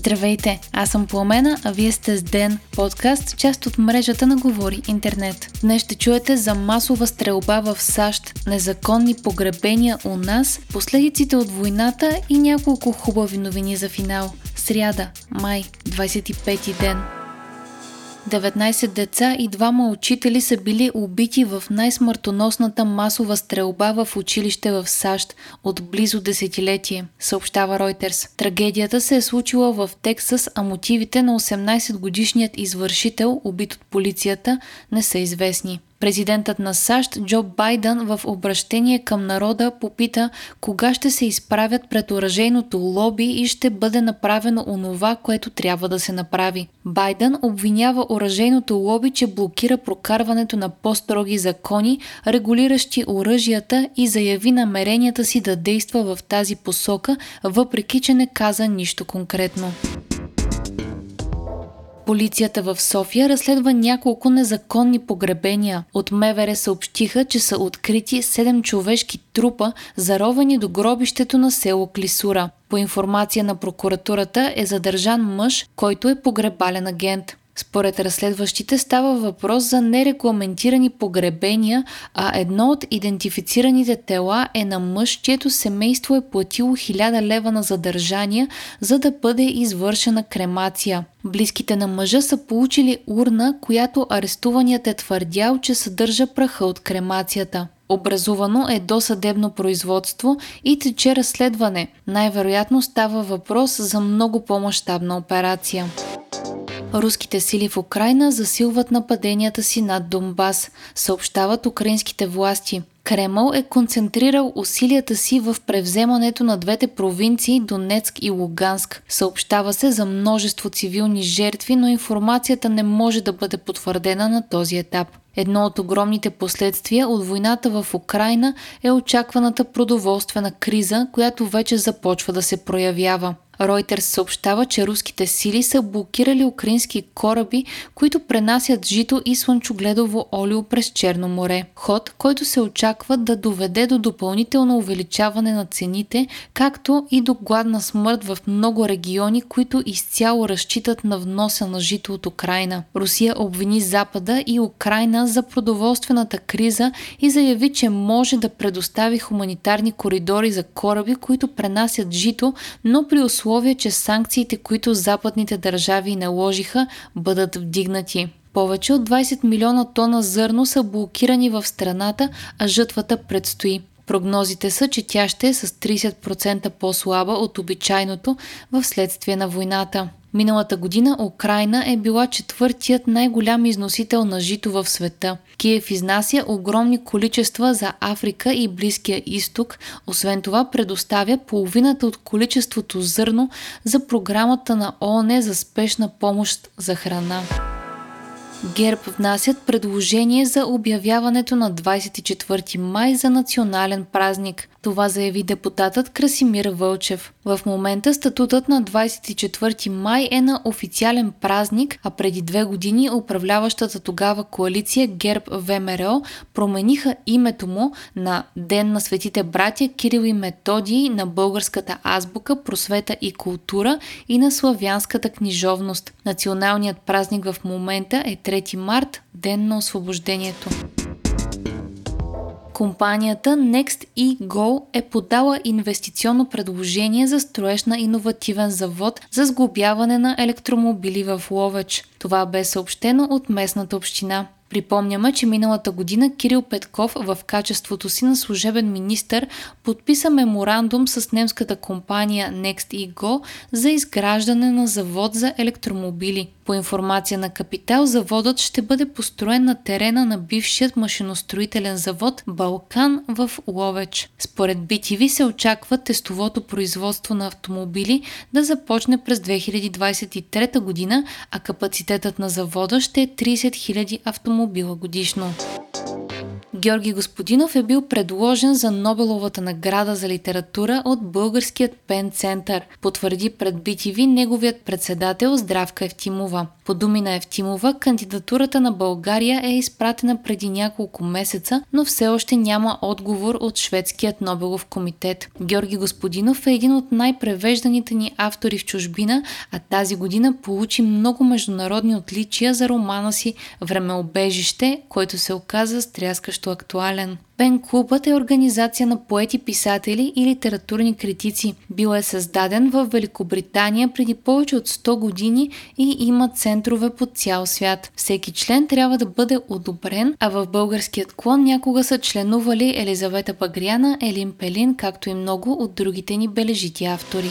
Здравейте, аз съм Пламена, а вие сте с Ден, подкаст, част от мрежата на Говори Интернет. Днес ще чуете за масова стрелба в САЩ, незаконни погребения у нас, последиците от войната и няколко хубави новини за финал. Сряда, май, 25 ден. 19 деца и двама учители са били убити в най-смъртоносната масова стрелба в училище в САЩ от близо десетилетие, съобщава Ройтерс. Трагедията се е случила в Тексас, а мотивите на 18-годишният извършител, убит от полицията, не са известни. Президентът на САЩ Джо Байден в обращение към народа попита кога ще се изправят пред оръжейното лоби и ще бъде направено онова, което трябва да се направи. Байден обвинява оръжейното лоби, че блокира прокарването на по-строги закони, регулиращи оръжията и заяви намеренията си да действа в тази посока, въпреки че не каза нищо конкретно. Полицията в София разследва няколко незаконни погребения. От МВР съобщиха, че са открити 7 човешки трупа, заровени до гробището на село Клисура. По информация на прокуратурата е задържан мъж, който е погребален агент. Според разследващите става въпрос за нерегламентирани погребения, а едно от идентифицираните тела е на мъж, чието семейство е платило 1000 лева на задържания, за да бъде извършена кремация. Близките на мъжа са получили урна, която арестуваният е твърдял, че съдържа праха от кремацията. Образувано е досъдебно производство и тече разследване. Най-вероятно става въпрос за много по-масштабна операция. Руските сили в Украина засилват нападенията си над Донбас, съобщават украинските власти. Кремъл е концентрирал усилията си в превземането на двете провинции Донецк и Луганск. Съобщава се за множество цивилни жертви, но информацията не може да бъде потвърдена на този етап. Едно от огромните последствия от войната в Украина е очакваната продоволствена криза, която вече започва да се проявява. Ройтерс съобщава, че руските сили са блокирали украински кораби, които пренасят жито и слънчогледово олио през Черно море. Ход, който се очаква да доведе до допълнително увеличаване на цените, както и до гладна смърт в много региони, които изцяло разчитат на вноса на жито от Украина. Русия обвини Запада и Украина за продоволствената криза и заяви, че може да предостави хуманитарни коридори за кораби, които пренасят жито, но при условие условие, че санкциите, които западните държави наложиха, бъдат вдигнати. Повече от 20 милиона тона зърно са блокирани в страната, а жътвата предстои. Прогнозите са, че тя ще е с 30% по-слаба от обичайното в следствие на войната. Миналата година Украина е била четвъртият най-голям износител на жито в света. Киев изнася огромни количества за Африка и Близкия изток, освен това предоставя половината от количеството зърно за програмата на ООН за спешна помощ за храна. ГЕРБ внасят предложение за обявяването на 24 май за национален празник. Това заяви депутатът Красимир Вълчев. В момента статутът на 24 май е на официален празник, а преди две години управляващата тогава коалиция ГЕРБ ВМРО промениха името му на Ден на светите братя Кирил и Методий на българската азбука, просвета и култура и на славянската книжовност. Националният празник в момента е 3 март, Ден на освобождението компанията Next Go е подала инвестиционно предложение за строеж на иновативен завод за сглобяване на електромобили в Ловеч. Това бе съобщено от местната община. Припомняме, че миналата година Кирил Петков в качеството си на служебен министр подписа меморандум с немската компания NextEgo за изграждане на завод за електромобили. По информация на Капитал, заводът ще бъде построен на терена на бившият машиностроителен завод Балкан в Ловеч. Според BTV се очаква тестовото производство на автомобили да започне през 2023 година, а капацитетът на завода ще е 30 000 автомобила годишно. Георги Господинов е бил предложен за Нобеловата награда за литература от Българският пен център, потвърди пред BTV неговият председател Здравка Евтимова. По думи на Евтимова, кандидатурата на България е изпратена преди няколко месеца, но все още няма отговор от шведският Нобелов комитет. Георги Господинов е един от най-превежданите ни автори в чужбина, а тази година получи много международни отличия за романа си Времеобежище, който се оказа стряскащо актуален. Пен Клубът е организация на поети, писатели и литературни критици. Бил е създаден в Великобритания преди повече от 100 години и има центрове по цял свят. Всеки член трябва да бъде одобрен, а в българският клон някога са членували Елизавета Пагряна, Елин Пелин, както и много от другите ни бележити автори.